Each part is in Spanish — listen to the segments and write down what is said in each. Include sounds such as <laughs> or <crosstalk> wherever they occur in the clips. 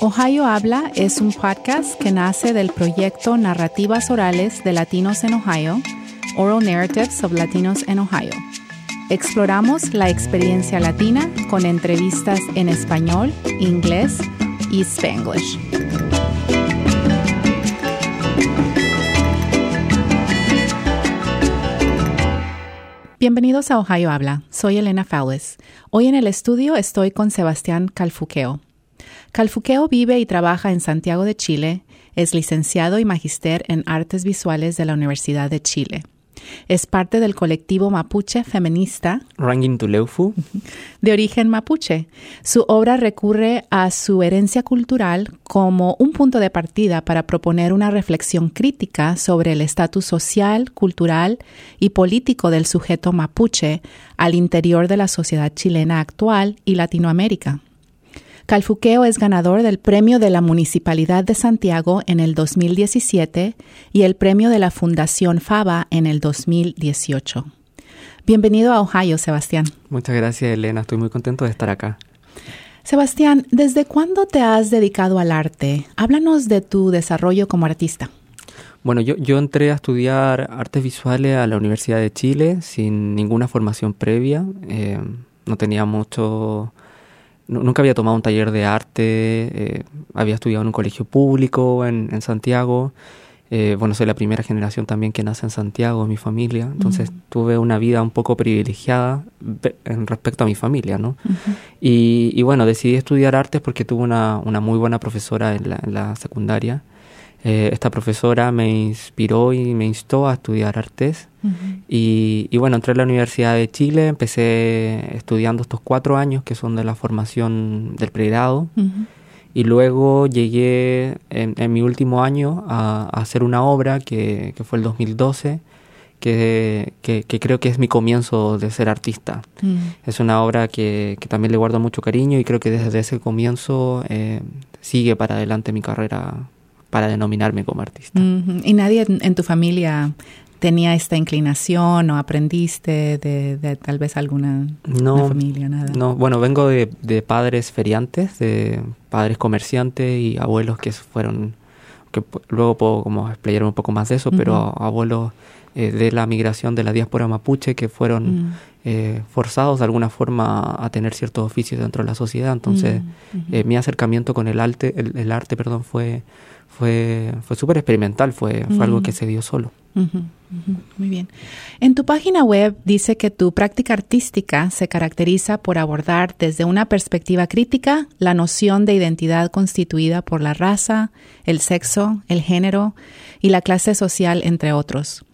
Ohio Habla es un podcast que nace del proyecto Narrativas Orales de Latinos en Ohio, Oral Narratives of Latinos in Ohio. Exploramos la experiencia latina con entrevistas en español, inglés y spanglish. Bienvenidos a Ohio Habla. Soy Elena Fowles. Hoy en el estudio estoy con Sebastián Calfuqueo. Calfuqueo vive y trabaja en Santiago de Chile. Es licenciado y magister en artes visuales de la Universidad de Chile. Es parte del colectivo mapuche feminista Rangin Tuleufu <laughs> de origen mapuche. Su obra recurre a su herencia cultural como un punto de partida para proponer una reflexión crítica sobre el estatus social, cultural y político del sujeto mapuche al interior de la sociedad chilena actual y Latinoamérica. Calfuqueo es ganador del Premio de la Municipalidad de Santiago en el 2017 y el Premio de la Fundación FABA en el 2018. Bienvenido a Ohio, Sebastián. Muchas gracias, Elena. Estoy muy contento de estar acá. Sebastián, ¿desde cuándo te has dedicado al arte? Háblanos de tu desarrollo como artista. Bueno, yo, yo entré a estudiar artes visuales a la Universidad de Chile sin ninguna formación previa. Eh, no tenía mucho nunca había tomado un taller de arte, eh, había estudiado en un colegio público en, Santiago. Eh, bueno, soy la primera generación también que nace en Santiago, en mi familia, entonces tuve una vida un poco privilegiada en respecto a mi familia, ¿no? y, bueno, decidí estudiar artes porque tuve una, una muy buena profesora en la, en la secundaria eh, esta profesora me inspiró y me instó a estudiar artes. y, bueno, entré a la Universidad de Chile, empecé estudiando estos cuatro años que son de la formación del pregrado. Y luego llegué en, mi último año a, hacer una obra que, que, fue el 2012, que, que, creo que es mi comienzo de ser artista. Es una obra que, también le guardo mucho cariño y creo que desde ese comienzo eh, sigue para adelante mi carrera para denominarme como artista. ¿Y nadie en, tu familia tenía esta inclinación o aprendiste de, tal vez alguna familia, nada? No, bueno, vengo de, padres feriantes, de padres comerciantes y abuelos que fueron, que luego puedo como explayar un poco más de eso, pero abuelos eh, de la migración de la diáspora mapuche que fueron mm. eh, forzados de alguna forma a tener ciertos oficios dentro de la sociedad. Entonces, mm, eh, mi acercamiento con el arte, el arte, perdón, fue fue, fue súper experimental, fue, fue algo que se dio solo. Muy bien. En tu página web dice que tu práctica artística se caracteriza por abordar desde una perspectiva crítica la noción de identidad constituida por la raza, el sexo, el género y la clase social, entre otros.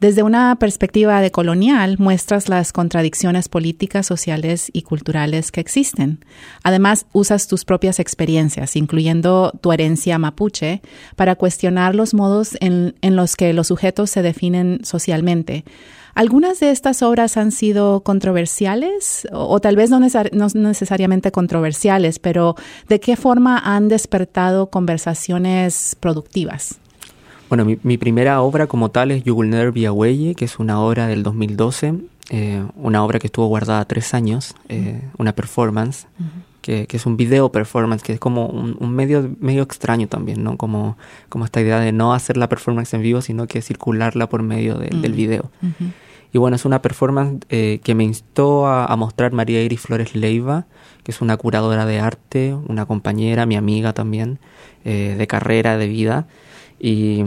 Desde una perspectiva de colonial, muestras las contradicciones políticas, sociales y culturales que existen. Además, usas tus propias experiencias, incluyendo tu herencia mapuche, para cuestionar los modos en, los que los sujetos se definen socialmente. ¿Algunas de estas obras han sido controversiales o, tal vez no, no, necesariamente controversiales, pero de qué forma han despertado conversaciones productivas? Bueno, mi, primera obra como tal es Yugulner Viaweye, que es una obra del 2012, eh, una obra que estuvo guardada tres años, eh, una performance, que, es un video performance, que es como un, medio, medio extraño también, ¿no? Como, como esta idea de no hacer la performance en vivo, sino que circularla por medio del video. Y bueno, es una performance eh, que me instó a, mostrar María Iris Flores Leiva, que es una curadora de arte, una compañera, mi amiga también, de carrera, de vida. Y,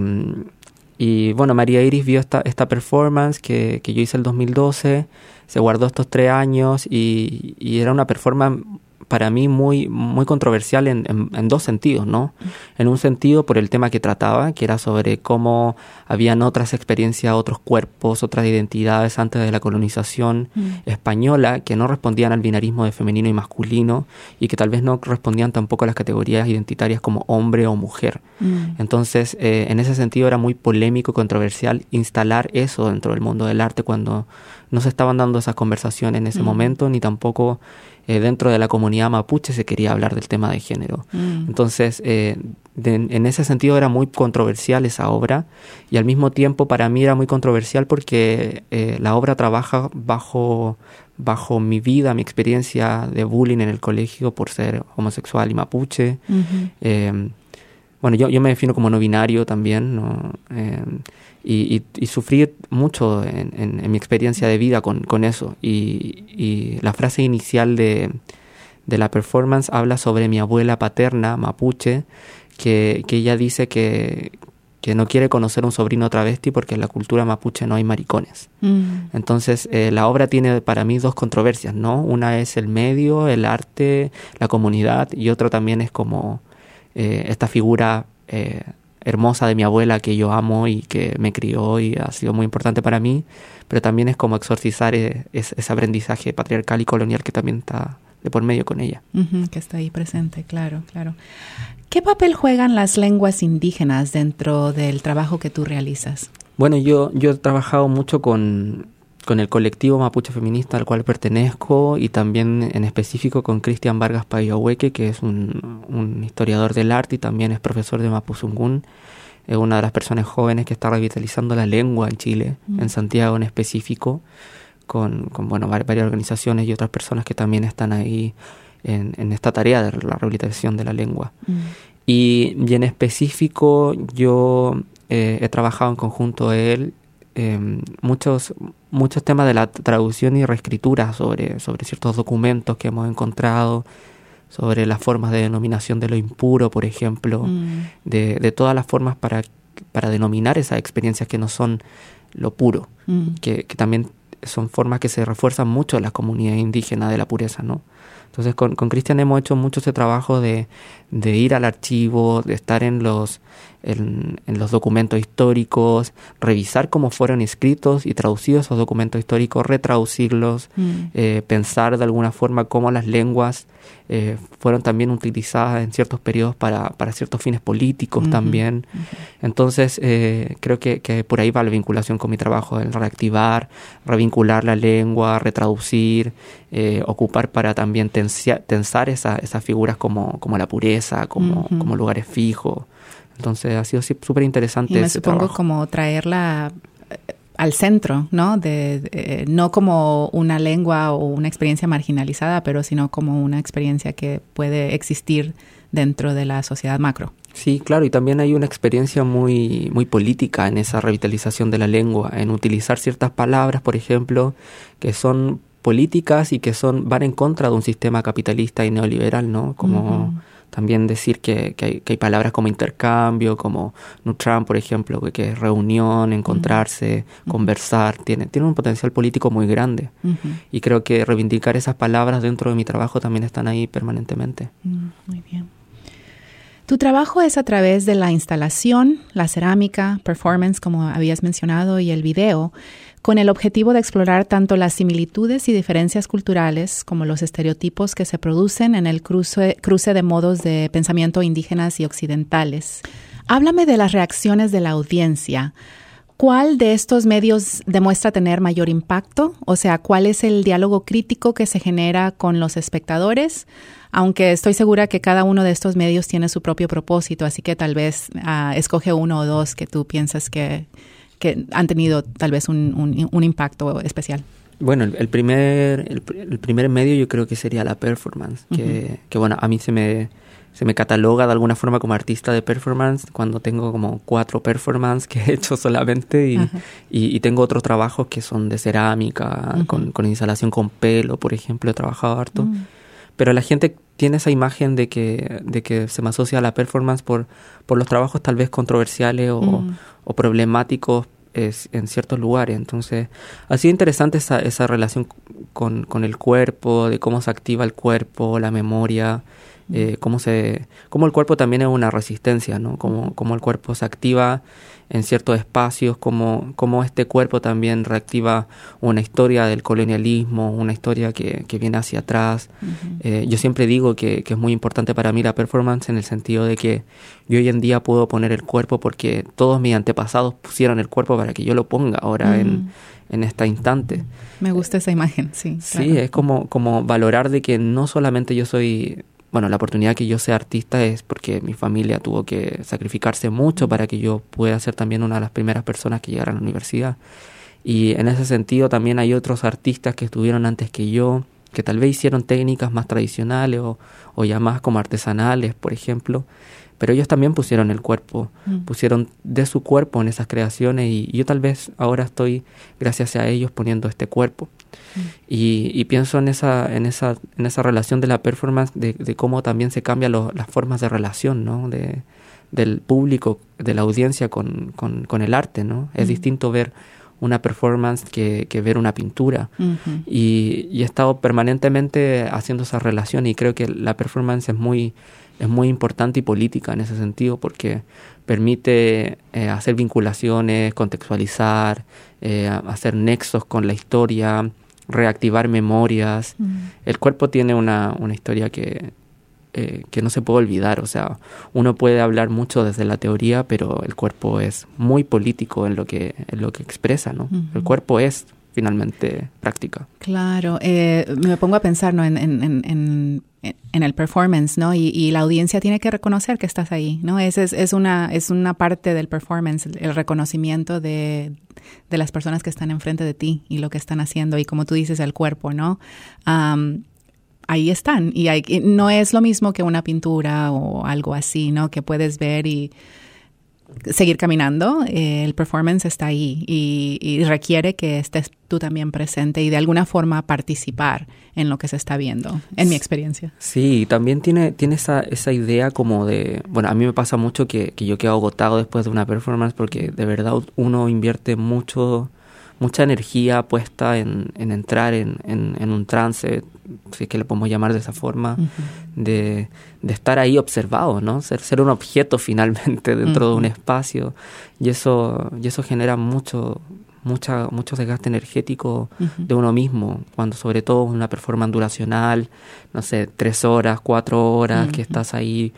y bueno, María Iris vio esta, esta performance que, que yo hice el 2012, se guardó estos tres años y, y era una performance para mí muy, muy controversial en, en, dos sentidos, ¿no? En un sentido por el tema que trataba, que era sobre cómo habían otras experiencias, otros cuerpos, otras identidades antes de la colonización mm. española que no respondían al binarismo de femenino y masculino y que tal vez no respondían tampoco a las categorías identitarias como hombre o mujer. Mm. Entonces, eh, en ese sentido era muy polémico y controversial instalar eso dentro del mundo del arte cuando no se estaban dando esas conversaciones en ese momento, ni tampoco eh, dentro de la comunidad mapuche se quería hablar del tema de género. Mm. Entonces, eh, en ese sentido era muy controversial esa obra y al mismo tiempo para mí era muy controversial porque eh, la obra trabaja bajo, bajo mi vida, mi experiencia de bullying en el colegio por ser homosexual y mapuche. bueno, yo, yo me defino como no binario también, ¿no? Y, sufrí mucho en, mi experiencia de vida con, eso. Y, la frase inicial de, la performance habla sobre mi abuela paterna, mapuche, que, ella dice que, no quiere conocer un sobrino travesti porque en la cultura mapuche no hay maricones. Mm. Entonces, eh, la obra tiene para mí dos controversias, ¿no? Una es el medio, el arte, la comunidad, y otra también es como eh, esta figura eh, hermosa de mi abuela que yo amo y que me crió y ha sido muy importante para mí, pero también es como exorcizar e, ese aprendizaje patriarcal y colonial que también está de por medio con ella. que está ahí presente, claro, claro. ¿Qué papel juegan las lenguas indígenas dentro del trabajo que tú realizas? Bueno, yo, yo he trabajado mucho con con el colectivo Mapuche Feminista al cual pertenezco y también en específico con Cristian Vargas Payahueque, que es un, historiador del arte y también es profesor de Mapuzungún, es una de las personas jóvenes que está revitalizando la lengua en Chile, mm. en Santiago en específico, con, con bueno, varias organizaciones y otras personas que también están ahí en, esta tarea de la rehabilitación de la lengua. Mm. Y, en específico yo eh, he trabajado en conjunto a él Em, muchos, muchos temas de la traducción y reescritura sobre, sobre ciertos documentos que hemos encontrado, sobre las formas de denominación de lo impuro, por ejemplo, mm. de, de, todas las formas para, para denominar esas experiencias que no son lo puro, mm. que, que, también son formas que se refuerzan mucho en la comunidad indígena de la pureza, ¿no? Entonces con Cristian hemos hecho mucho ese trabajo de, de ir al archivo, de estar en los, en, los documentos históricos, revisar cómo fueron escritos y traducidos esos documentos históricos, retraducirlos, mm. eh, pensar de alguna forma cómo las lenguas eh, fueron también utilizadas en ciertos periodos para, para ciertos fines políticos también. Entonces, eh, creo que, que, por ahí va la vinculación con mi trabajo, el reactivar, revincular la lengua, retraducir, ocupar para también tensar esas figuras como, como la pureza, como, como lugares fijos. Entonces ha sido súper interesante. Me supongo como traerla eh, al centro, ¿no? De, no como una lengua o una experiencia marginalizada, pero sino como una experiencia que puede existir dentro de la sociedad macro. Sí, claro, y también hay una experiencia muy, muy política en esa revitalización de la lengua, en utilizar ciertas palabras, por ejemplo, que son políticas y que son van en contra de un sistema capitalista y neoliberal, ¿no? Como también decir que, que, hay, palabras como intercambio, como Nutram, por ejemplo, que, es reunión, encontrarse, conversar, tiene, tiene un potencial político muy grande. Y creo que reivindicar esas palabras dentro de mi trabajo también están ahí permanentemente. Mm, muy bien. Tu trabajo es a través de la instalación, la cerámica, performance, como habías mencionado, y el video con el objetivo de explorar tanto las similitudes y diferencias culturales como los estereotipos que se producen en el cruce, de modos de pensamiento indígenas y occidentales. Háblame de las reacciones de la audiencia. ¿Cuál de estos medios demuestra tener mayor impacto? O sea, ¿cuál es el diálogo crítico que se genera con los espectadores? Aunque estoy segura que cada uno de estos medios tiene su propio propósito, así que tal vez ah, escoge uno o dos que tú piensas que, que han tenido tal vez un, un, impacto especial? Bueno, el, primer, el, primer medio yo creo que sería la performance, que, que, bueno, a mí se me, se me cataloga de alguna forma como artista de performance cuando tengo como cuatro performances que he hecho solamente y, y, tengo otros trabajos que son de cerámica, con, con, instalación con pelo, por ejemplo, he trabajado harto. Mm. Pero la gente tiene esa imagen de que, de que se me asocia a la performance por, por los trabajos tal vez controversiales o, mm. o problemáticos en ciertos lugares. Entonces, ha sido interesante esa, esa relación con, con, el cuerpo, de cómo se activa el cuerpo, la memoria, eh, cómo, se, cómo el cuerpo también es una resistencia, ¿no? Cómo, cómo el cuerpo se activa en ciertos espacios, cómo, cómo este cuerpo también reactiva una historia del colonialismo, una historia que, que viene hacia atrás. Eh, yo siempre digo que, que, es muy importante para mí la performance en el sentido de que yo hoy en día puedo poner el cuerpo porque todos mis antepasados pusieron el cuerpo para que yo lo ponga ahora en, en este instante. Me gusta esa imagen, sí. Sí, es como, como valorar de que no solamente yo soy bueno, la oportunidad que yo sea artista es porque mi familia tuvo que sacrificarse mucho para que yo pueda ser también una de las primeras personas que llegaran a la universidad. Y en ese sentido también hay otros artistas que estuvieron antes que yo, que tal vez hicieron técnicas más tradicionales o, o ya más como artesanales, por ejemplo, pero ellos también pusieron el cuerpo, mm. pusieron de su cuerpo en esas creaciones y yo tal vez ahora estoy, gracias a ellos, poniendo este cuerpo. Mm. Y, pienso en esa, en, esa, en esa relación de la performance, de, cómo también se cambian las formas de relación, ¿no? De, del público, de la audiencia con, con, el arte, ¿no? Es mm. distinto ver una performance que, que ver una pintura. y, y, he estado permanentemente haciendo esa relación y creo que la performance es muy es muy importante y política en ese sentido porque permite eh, hacer vinculaciones, contextualizar, eh, hacer nexos con la historia, reactivar memorias. El cuerpo tiene una, una historia que, eh, que no se puede olvidar. O sea, uno puede hablar mucho desde la teoría, pero el cuerpo es muy político en lo que, en lo que expresa, ¿no? El cuerpo es finalmente práctica. Claro, me pongo a pensar ¿no? en, en, en en el performance, ¿no? Y, la audiencia tiene que reconocer que estás ahí, ¿no? Es, es, es, una, es una parte del performance, el reconocimiento de, de, las personas que están enfrente de ti y lo que están haciendo y como tú dices, el cuerpo, ¿no? Ahí están y, hay, y no es lo mismo que una pintura o algo así, ¿no? Que puedes ver y seguir caminando, eh, el performance está ahí y, requiere que estés tú también presente y de alguna forma participar en lo que se está viendo, en mi experiencia. Sí, también tiene, tiene esa, esa idea como de, bueno, a mí me pasa mucho que, que yo quedo agotado después de una performance porque de verdad uno invierte mucho mucha energía puesta en, en entrar en, en, un trance, si que le podemos llamar de esa forma, de, de, estar ahí observado, ¿no? Ser, ser un objeto <laughs> finalmente dentro de un espacio. Y eso, y eso genera mucho, mucha, mucho desgaste energético de uno mismo, cuando sobre todo una performance duracional, no sé, tres horas, cuatro horas, que estás ahí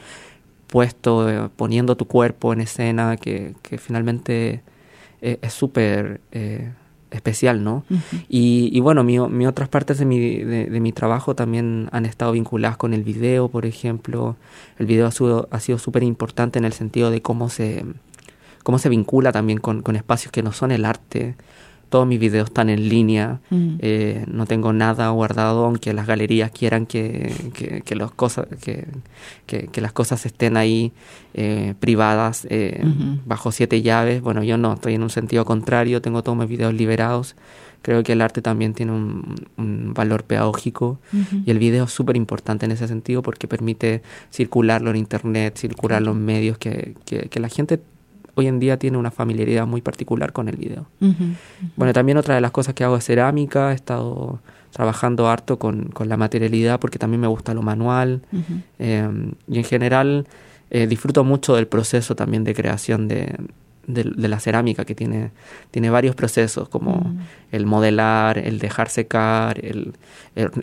puesto, eh, poniendo tu cuerpo en escena, que, que finalmente eh, es súper eh, especial, ¿no? y, y, bueno, mi, mi, otras partes de mi, de, mi trabajo también han estado vinculadas con el video, por ejemplo. El video ha sido ha sido súper importante en el sentido de cómo se, cómo se vincula también con, con espacios que no son el arte todos mis videos están en línea, mm. eh, no tengo nada guardado, aunque las galerías quieran que, que, los cosas, que, que, las cosas estén ahí eh, privadas eh, bajo siete llaves. Bueno, yo no, estoy en un sentido contrario, tengo todos mis videos liberados. Creo que el arte también tiene un, valor pedagógico y el video es súper importante en ese sentido porque permite circularlo en internet, circularlo en medios que, que la gente hoy en día tiene una familiaridad muy particular con el video. Bueno, también otra de las cosas que hago es cerámica, he estado trabajando harto con, con la materialidad porque también me gusta lo manual em, y en general eh, disfruto mucho del proceso también de creación de, de, la cerámica que tiene, tiene varios procesos como el modelar, el dejar secar, el,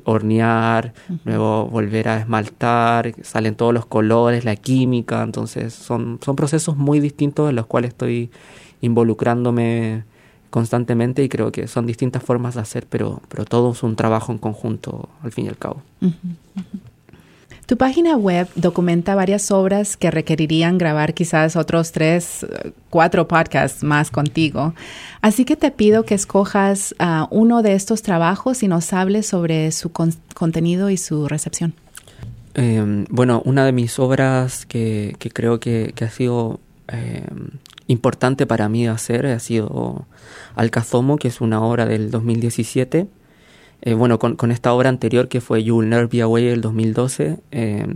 hornear, luego volver a esmaltar, salen todos los colores, la química, entonces son, son procesos muy distintos en los cuales estoy involucrándome constantemente y creo que son distintas formas de hacer, pero, pero todo es un trabajo en conjunto al fin y al cabo. Tu página web documenta varias obras que requerirían grabar quizás otros tres, cuatro podcasts más contigo. Así que te pido que escojas uh, uno de estos trabajos y nos hables sobre su contenido y su recepción. Eh, bueno, una de mis obras que, creo que, ha sido eh, importante para mí hacer ha sido Alcazomo, que es una obra del 2017 eh, bueno, con, esta obra anterior que fue You Will Never Be Away del 2012, eh,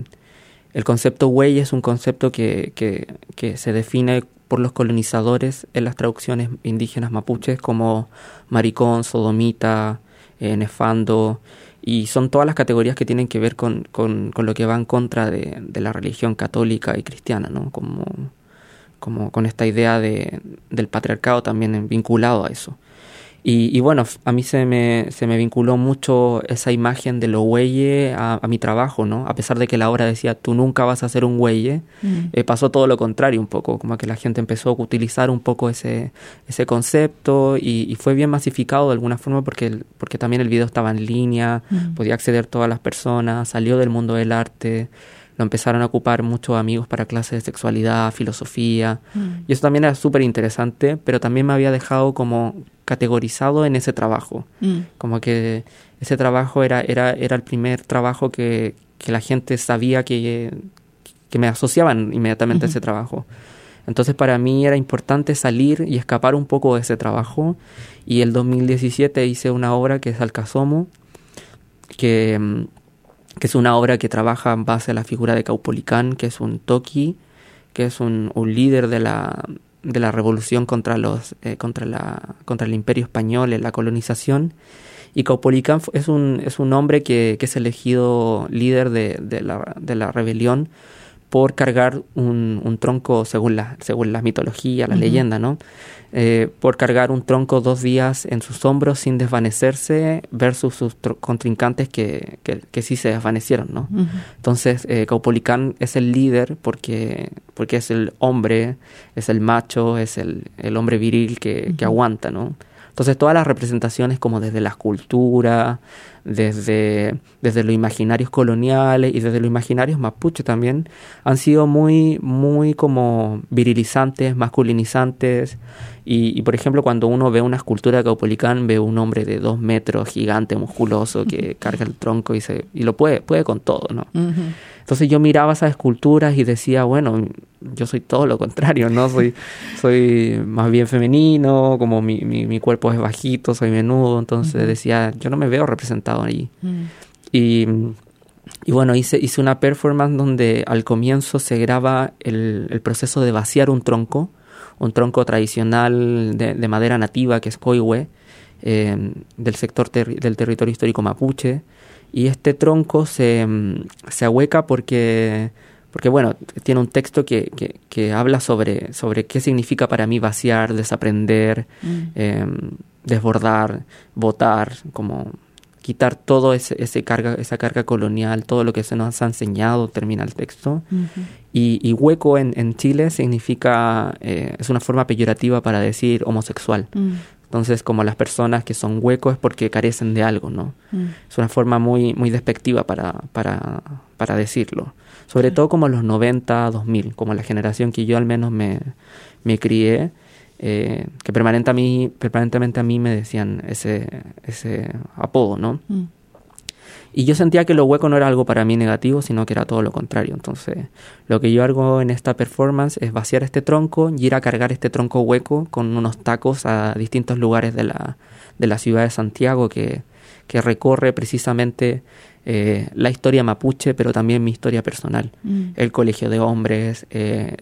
el concepto way es un concepto que, que, se define por los colonizadores en las traducciones indígenas mapuches como maricón, sodomita, eh, nefando, y son todas las categorías que tienen que ver con, con, lo que va en contra de, de, la religión católica y cristiana, ¿no? Como, como con esta idea de, del patriarcado también vinculado a eso. Y, bueno, a mí se me, se me vinculó mucho esa imagen de lo huelle a, mi trabajo, ¿no? A pesar de que la obra decía, tú nunca vas a ser un huelle, mm. eh, pasó todo lo contrario un poco, como que la gente empezó a utilizar un poco ese, ese concepto y, fue bien masificado de alguna forma porque, porque también el video estaba en línea, mm. podía acceder todas las personas, salió del mundo del arte lo empezaron a ocupar muchos amigos para clases de sexualidad, filosofía, mm. y eso también era súper interesante, pero también me había dejado como categorizado en ese trabajo, mm. como que ese trabajo era, era, era el primer trabajo que, que la gente sabía que, que me asociaban inmediatamente a ese trabajo. Entonces para mí era importante salir y escapar un poco de ese trabajo y el 2017 hice una obra que es Alcazomo, que que es una obra que trabaja en base a la figura de Caupolicán, que es un toki, que es un, líder de la, de la revolución contra, los, eh, contra, la, contra el imperio español en la colonización. Y Caupolicán es un, es un hombre que, que es elegido líder de, de, la, de la rebelión por cargar un, un, tronco, según la, según la mitología, la leyenda, ¿no? Eh, por cargar un tronco dos días en sus hombros sin desvanecerse versus sus contrincantes que, que, sí se desvanecieron, ¿no? Entonces, eh, Caupolicán es el líder porque, porque es el hombre, es el macho, es el, el hombre viril que, que aguanta, ¿no? Entonces todas las representaciones como desde la escultura, desde, desde los imaginarios coloniales y desde los imaginarios mapuche también han sido muy, muy como virilizantes, masculinizantes. Y, por ejemplo, cuando uno ve una escultura de Caupolicán, ve un hombre de dos metros, gigante, musculoso, que carga el tronco y, se, y lo puede, puede con todo, ¿no? Entonces yo miraba esas esculturas y decía, bueno, yo soy todo lo contrario, ¿no? Soy, soy más bien femenino, como mi, mi, cuerpo es bajito, soy menudo, entonces decía, yo no me veo representado ahí. Mm. y, y, bueno, hice, hice una performance donde al comienzo se graba el, el proceso de vaciar un tronco, un tronco tradicional de, de madera nativa que es coihue, eh, del sector del territorio histórico mapuche y este tronco se, se ahueca porque, porque, bueno, tiene un texto que, que, habla sobre, sobre qué significa para mí vaciar, desaprender, mm. em, desbordar, votar, como quitar todo ese, ese, carga, esa carga colonial, todo lo que se nos ha enseñado, termina el texto. y, y, hueco en, en Chile significa, eh, es una forma peyorativa para decir homosexual. Mm. Entonces, como las personas que son huecos es porque carecen de algo, ¿no? Mm. Es una forma muy, muy despectiva para, para, para decirlo. Sobre todo como los 90, 2000, como la generación que yo al menos me, me crié, eh, que permanente a mí, permanentemente a mí me decían ese, ese apodo, ¿no? Mm. Y yo sentía que lo hueco no era algo para mí negativo, sino que era todo lo contrario. Entonces, lo que yo hago en esta performance es vaciar este tronco y ir a cargar este tronco hueco con unos tacos a distintos lugares de la, de la ciudad de Santiago que, que recorre precisamente eh, la historia mapuche, pero también mi historia personal. Mm. El colegio de hombres, eh,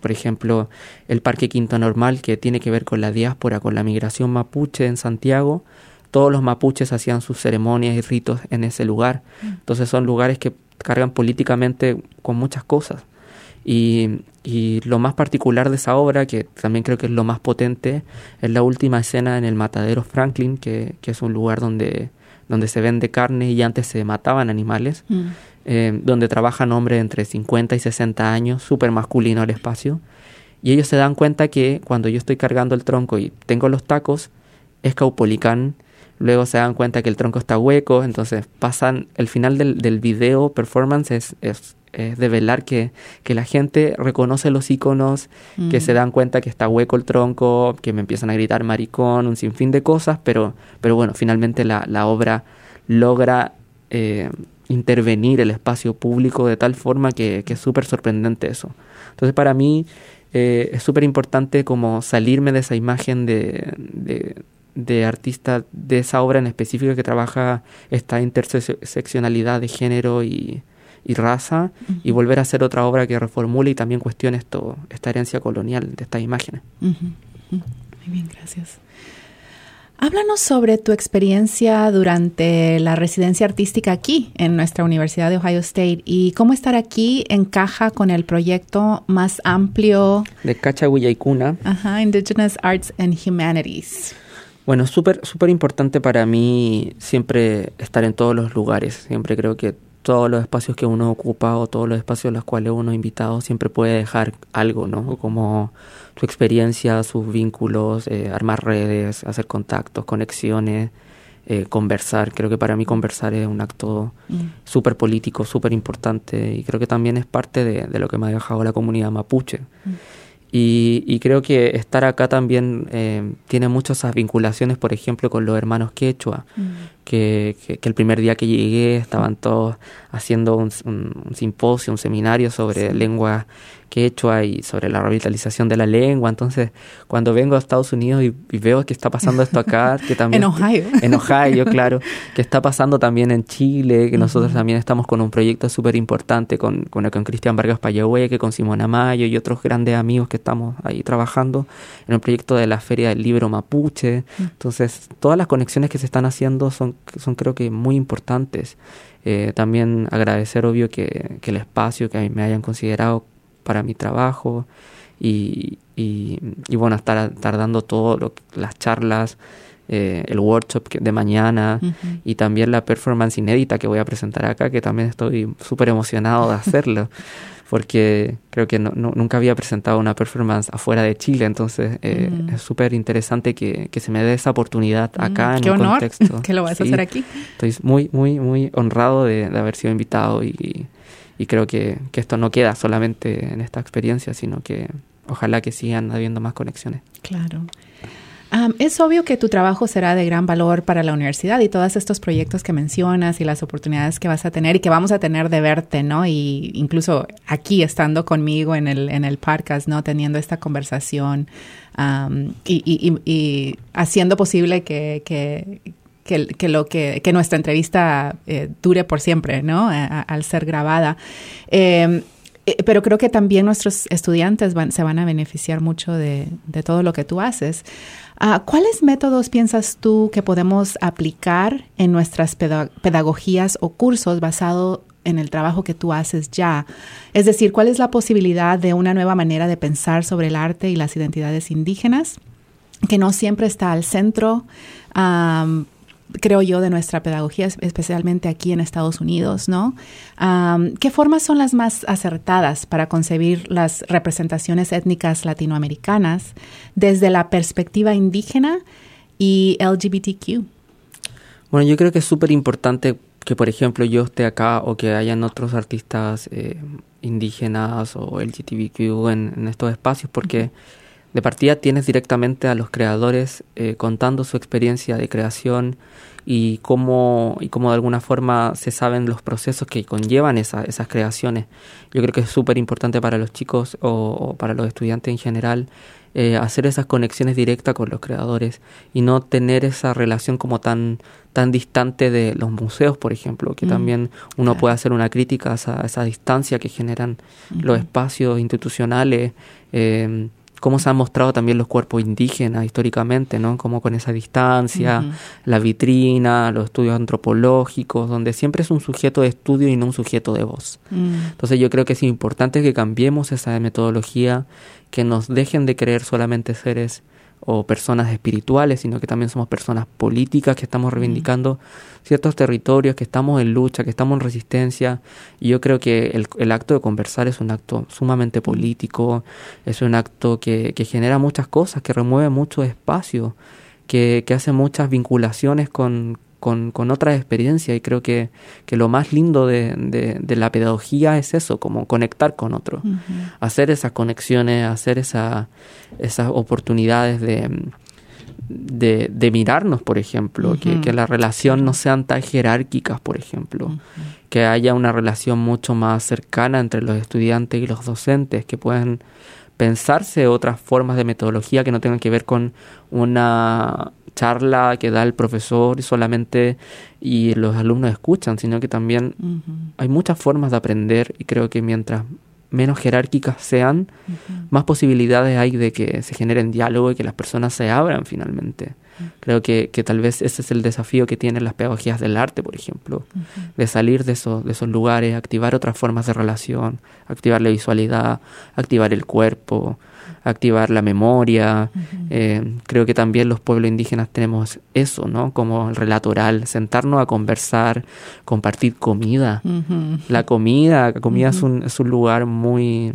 por ejemplo, el Parque Quinto Normal, que tiene que ver con la diáspora, con la migración mapuche en Santiago, todos los mapuches hacían sus ceremonias y ritos en ese lugar. Mm. Entonces son lugares que cargan políticamente con muchas cosas. Y, y, lo más particular de esa obra, que también creo que es lo más potente, es la última escena en el matadero Franklin, que, que es un lugar donde, donde se vende carne y antes se mataban animales, mm. eh, donde trabajan hombres entre 50 y 60 años, súper masculino el espacio. Y ellos se dan cuenta que cuando yo estoy cargando el tronco y tengo los tacos, es Caupolicán luego se dan cuenta que el tronco está hueco, entonces pasan, el final del, del video performance es, es, de velar que, que, la gente reconoce los iconos, que se mm. dan cuenta que está hueco el tronco, que me empiezan a gritar maricón, un sinfín de cosas, pero, pero bueno, finalmente la, la obra logra eh, intervenir el espacio público de tal forma que, que es súper sorprendente eso. Entonces para mí eh, es súper importante como salirme de esa imagen de, de, de artista de esa obra en específico que trabaja esta interseccionalidad de género y, raza y volver a hacer otra obra que reformule y también cuestione esto, esta herencia colonial de estas imágenes. Muy bien, gracias. Háblanos sobre tu experiencia durante la residencia artística aquí en nuestra Universidad de Ohio State y cómo estar aquí encaja con el proyecto más amplio de Cachahuillaicuna. Ajá, Indigenous Arts and Humanities. Bueno, súper súper importante para mí siempre estar en todos los lugares. Siempre creo que todos los espacios que uno ocupa o todos los espacios a los cuales uno es invitado siempre puede dejar algo, ¿no? Como su experiencia, sus vínculos, eh, armar redes, hacer contactos, conexiones, eh, conversar. Creo que para mí conversar es un acto mm. súper político, súper importante y creo que también es parte de, lo que me ha dejado la comunidad mapuche. Mm. Y, creo que estar acá también eh, tiene muchas vinculaciones, por ejemplo, con los hermanos quechua, mm. Que, que, el primer día que llegué estaban todos haciendo un, simposio, un seminario sobre lengua quechua y sobre la revitalización de la lengua. Entonces, cuando vengo a Estados Unidos y, veo que está pasando esto acá, <laughs> que también... en Ohio. <laughs> En Ohio, claro. Que está pasando también en Chile, que nosotros también estamos con un proyecto súper importante con, con, con Cristian Vargas que con Simona Mayo y otros grandes amigos que estamos ahí trabajando en el proyecto de la Feria del Libro Mapuche. Entonces, todas las conexiones que se están haciendo son, son creo que muy importantes. Eh, también agradecer, obvio, que, que el espacio que me hayan considerado para mi trabajo y, y, bueno, estar, estar dando todo las charlas, eh, el workshop de mañana y también la performance inédita que voy a presentar acá, que también estoy súper emocionado de hacerlo, <laughs> porque creo que no, nunca había presentado una performance afuera de Chile, entonces eh, es súper interesante que, que, se me dé esa oportunidad acá en el contexto. <laughs> que lo vas a hacer aquí. Estoy muy, muy, muy honrado de, de haber sido invitado y y creo que, que esto no queda solamente en esta experiencia, sino que ojalá que sigan habiendo más conexiones. Claro. Es obvio que tu trabajo será de gran valor para la universidad y todos estos proyectos que mencionas y las oportunidades que vas a tener y que vamos a tener de verte, ¿no? Y incluso aquí estando conmigo en el, en el podcast, ¿no? Teniendo esta conversación y, y, y, haciendo posible que, que, que, lo que, que, nuestra entrevista eh, dure por siempre, ¿no? al ser grabada. Em, eh, pero creo que también nuestros estudiantes van, se van a beneficiar mucho de, de todo lo que tú haces. Ah, ¿Cuáles métodos piensas tú que podemos aplicar en nuestras pedagogías o cursos basado en el trabajo que tú haces ya? Es decir, ¿cuál es la posibilidad de una nueva manera de pensar sobre el arte y las identidades indígenas? que no siempre está al centro, creo yo, de nuestra pedagogía, especialmente aquí en Estados Unidos, ¿no? ¿Qué formas son las más acertadas para concebir las representaciones étnicas latinoamericanas desde la perspectiva indígena y LGBTQ? Bueno, yo creo que es súper importante que, por ejemplo, yo esté acá o que hayan otros artistas eh, indígenas o LGBTQ en, estos espacios, porque de partida tienes directamente a los creadores eh, contando su experiencia de creación y cómo, y cómo de alguna forma se saben los procesos que conllevan esa, esas creaciones. Yo creo que es súper importante para los chicos o, para los estudiantes en general eh, hacer esas conexiones directas con los creadores y no tener esa relación como tan, tan distante de los museos, por ejemplo, que mm, también uno puede hacer una crítica a esa, esa distancia que generan los espacios institucionales. Eh, cómo se han mostrado también los cuerpos indígenas históricamente, ¿no? Como con esa distancia, la vitrina, los estudios antropológicos, donde siempre es un sujeto de estudio y no un sujeto de voz. Mm. Entonces yo creo que es importante que cambiemos esa metodología, que nos dejen de creer solamente seres o personas espirituales, sino que también somos personas políticas que estamos reivindicando ciertos territorios, que estamos en lucha, que estamos en resistencia. Y yo creo que el, el acto de conversar es un acto sumamente político, es un acto que, que genera muchas cosas, que remueve mucho espacio, que, que hace muchas vinculaciones con, con, con otras experiencias y creo que, que lo más lindo de, de, la pedagogía es eso, como conectar con otro, hacer esas conexiones, hacer esa, esas oportunidades de, de, de mirarnos, por ejemplo, que, que, la relación no sean tan jerárquicas, por ejemplo, que haya una relación mucho más cercana entre los estudiantes y los docentes, que puedan pensarse otras formas de metodología que no tengan que ver con una charla que da el profesor solamente y los alumnos escuchan, sino que también hay muchas formas de aprender y creo que mientras menos jerárquicas sean, más posibilidades hay de que se generen diálogo y que las personas se abran finalmente. Creo que, que, tal vez ese es el desafío que tienen las pedagogías del arte, por ejemplo, de salir de esos, de esos lugares, activar otras formas de relación, activar la visualidad, activar el cuerpo, activar la memoria. Eh, creo que también los pueblos indígenas tenemos eso, ¿no? Como el relato oral, sentarnos a conversar, compartir comida. La comida, la comida es, un, es un lugar muy,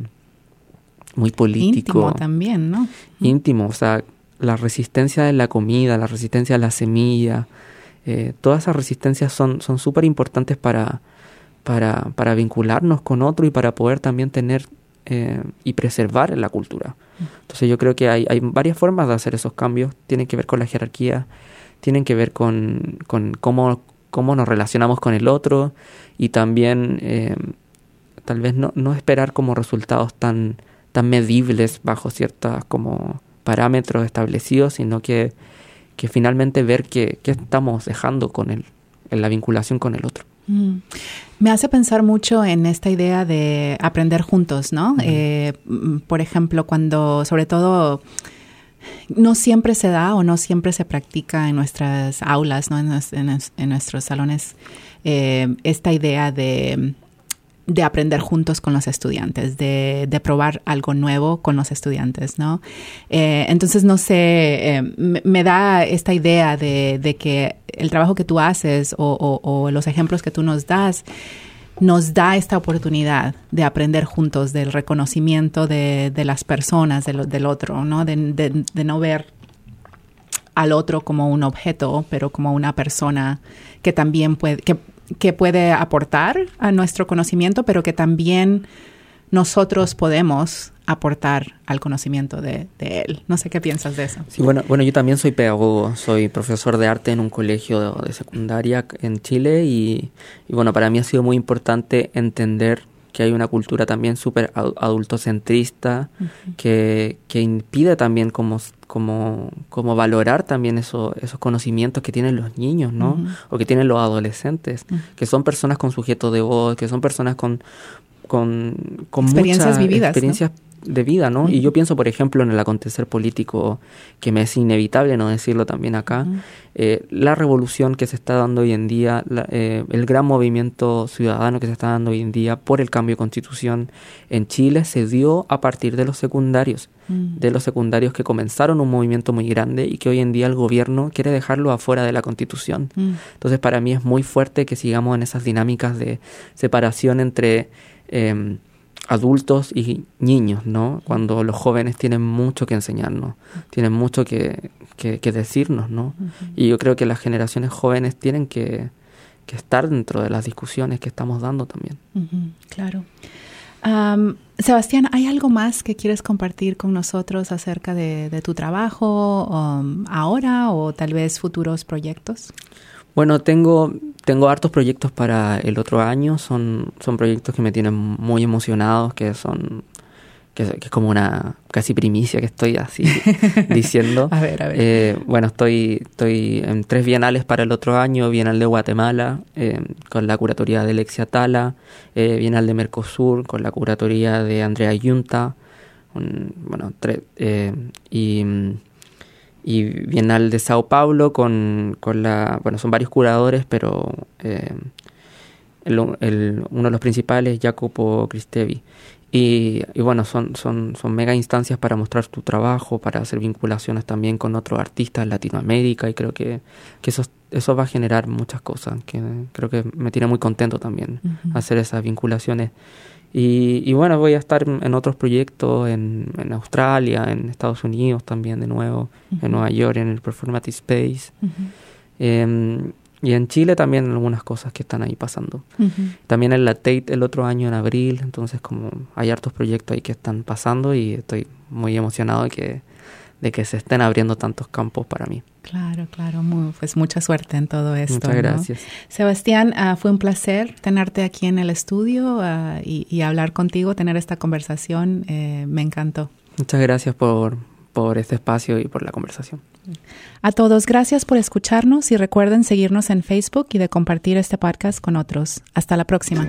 muy político. Íntimo también, ¿no? Íntimo, o sea, la resistencia de la comida, la resistencia de la semilla, eh, todas esas resistencias son súper importantes para, para, para, vincularnos con otro y para poder también tener eh, y preservar la cultura. Entonces yo creo que hay, varias formas de hacer esos cambios, tienen que ver con la jerarquía, tienen que ver con, con cómo, cómo nos relacionamos con el otro y también eh, tal vez no, no esperar como resultados tan, tan medibles bajo ciertas como parámetros establecidos, sino que, que finalmente ver qué, qué estamos dejando con el, en la vinculación con el otro. Mm. Me hace pensar mucho en esta idea de aprender juntos, ¿no? Eh, mm, por ejemplo, cuando, sobre todo, no siempre se da o no siempre se practica en nuestras aulas, ¿no? En, nuestros salones, eh, esta idea de de aprender juntos con los estudiantes, de, de, probar algo nuevo con los estudiantes, ¿no? Eh, entonces, no sé, eh, me, da esta idea de, de, que el trabajo que tú haces o, los ejemplos que tú nos das nos da esta oportunidad de aprender juntos del reconocimiento de, de las personas, del otro, ¿no? De, de no ver al otro como un objeto, pero como una persona que también puede, que que puede aportar a nuestro conocimiento, pero que también nosotros podemos aportar al conocimiento de, él. No sé qué piensas de eso. Sí, bueno, bueno, yo también soy pedagogo, soy profesor de arte en un colegio de, secundaria en Chile y, bueno, para mí ha sido muy importante entender que hay una cultura también súper adultocentrista que, que impide también como como, como valorar también eso, esos conocimientos que tienen los niños, ¿no? O que tienen los adolescentes, que son personas con sujeto de voz, que son personas con, con, con experiencias vividas, experiencias de vida, ¿no? Y yo pienso, por ejemplo, en el acontecer político, que me es inevitable no decirlo también acá, eh, la revolución que se está dando hoy en día, eh, el gran movimiento ciudadano que se está dando hoy en día por el cambio de constitución en Chile se dio a partir de los secundarios, de los secundarios que comenzaron un movimiento muy grande y que hoy en día el gobierno quiere dejarlo afuera de la constitución. Entonces, para mí es muy fuerte que sigamos en esas dinámicas de separación entre... Eh, adultos y niños, ¿no? Cuando los jóvenes tienen mucho que enseñarnos, tienen mucho que, que, decirnos, ¿no? Y yo creo que las generaciones jóvenes tienen que, que, estar dentro de las discusiones que estamos dando también. claro. Sebastián, ¿hay algo más que quieres compartir con nosotros acerca de, de tu trabajo um, ahora o tal vez futuros proyectos? Bueno, tengo, tengo hartos proyectos para el otro año. Son, son proyectos que me tienen muy emocionados, que son que, es como una casi primicia que estoy así <laughs> diciendo. a ver, a ver. Eh, bueno, estoy, estoy en tres bienales para el otro año, Bienal de Guatemala, eh, con la curatoría de Alexia Tala, eh, Bienal de Mercosur, con la curatoría de Andrea Yunta, bueno, y y Bienal de Sao Paulo con, con la, bueno, son varios curadores, pero eh, el, uno de los principales, Jacopo Cristevi. Y, y, bueno, son, son, son mega instancias para mostrar tu trabajo, para hacer vinculaciones también con otros artistas en Latinoamérica y creo que, que eso, eso va a generar muchas cosas, que creo que me tiene muy contento también hacer esas vinculaciones y, bueno, voy a estar en otros proyectos en, en Australia, en Estados Unidos también de nuevo, en Nueva York, en el Performative Space. Em, y en Chile también algunas cosas que están ahí pasando. También en la Tate el otro año en abril, entonces como hay hartos proyectos ahí que están pasando y estoy muy emocionado de que de que se estén abriendo tantos campos para mí. Claro, claro, pues mucha suerte en todo esto. Muchas gracias. Sebastián, ah, fue un placer tenerte aquí en el estudio ah, y, hablar contigo, tener esta conversación, eh, me encantó. Muchas gracias por, por este espacio y por la conversación. A todos, gracias por escucharnos y recuerden seguirnos en Facebook y de compartir este podcast con otros. Hasta la próxima.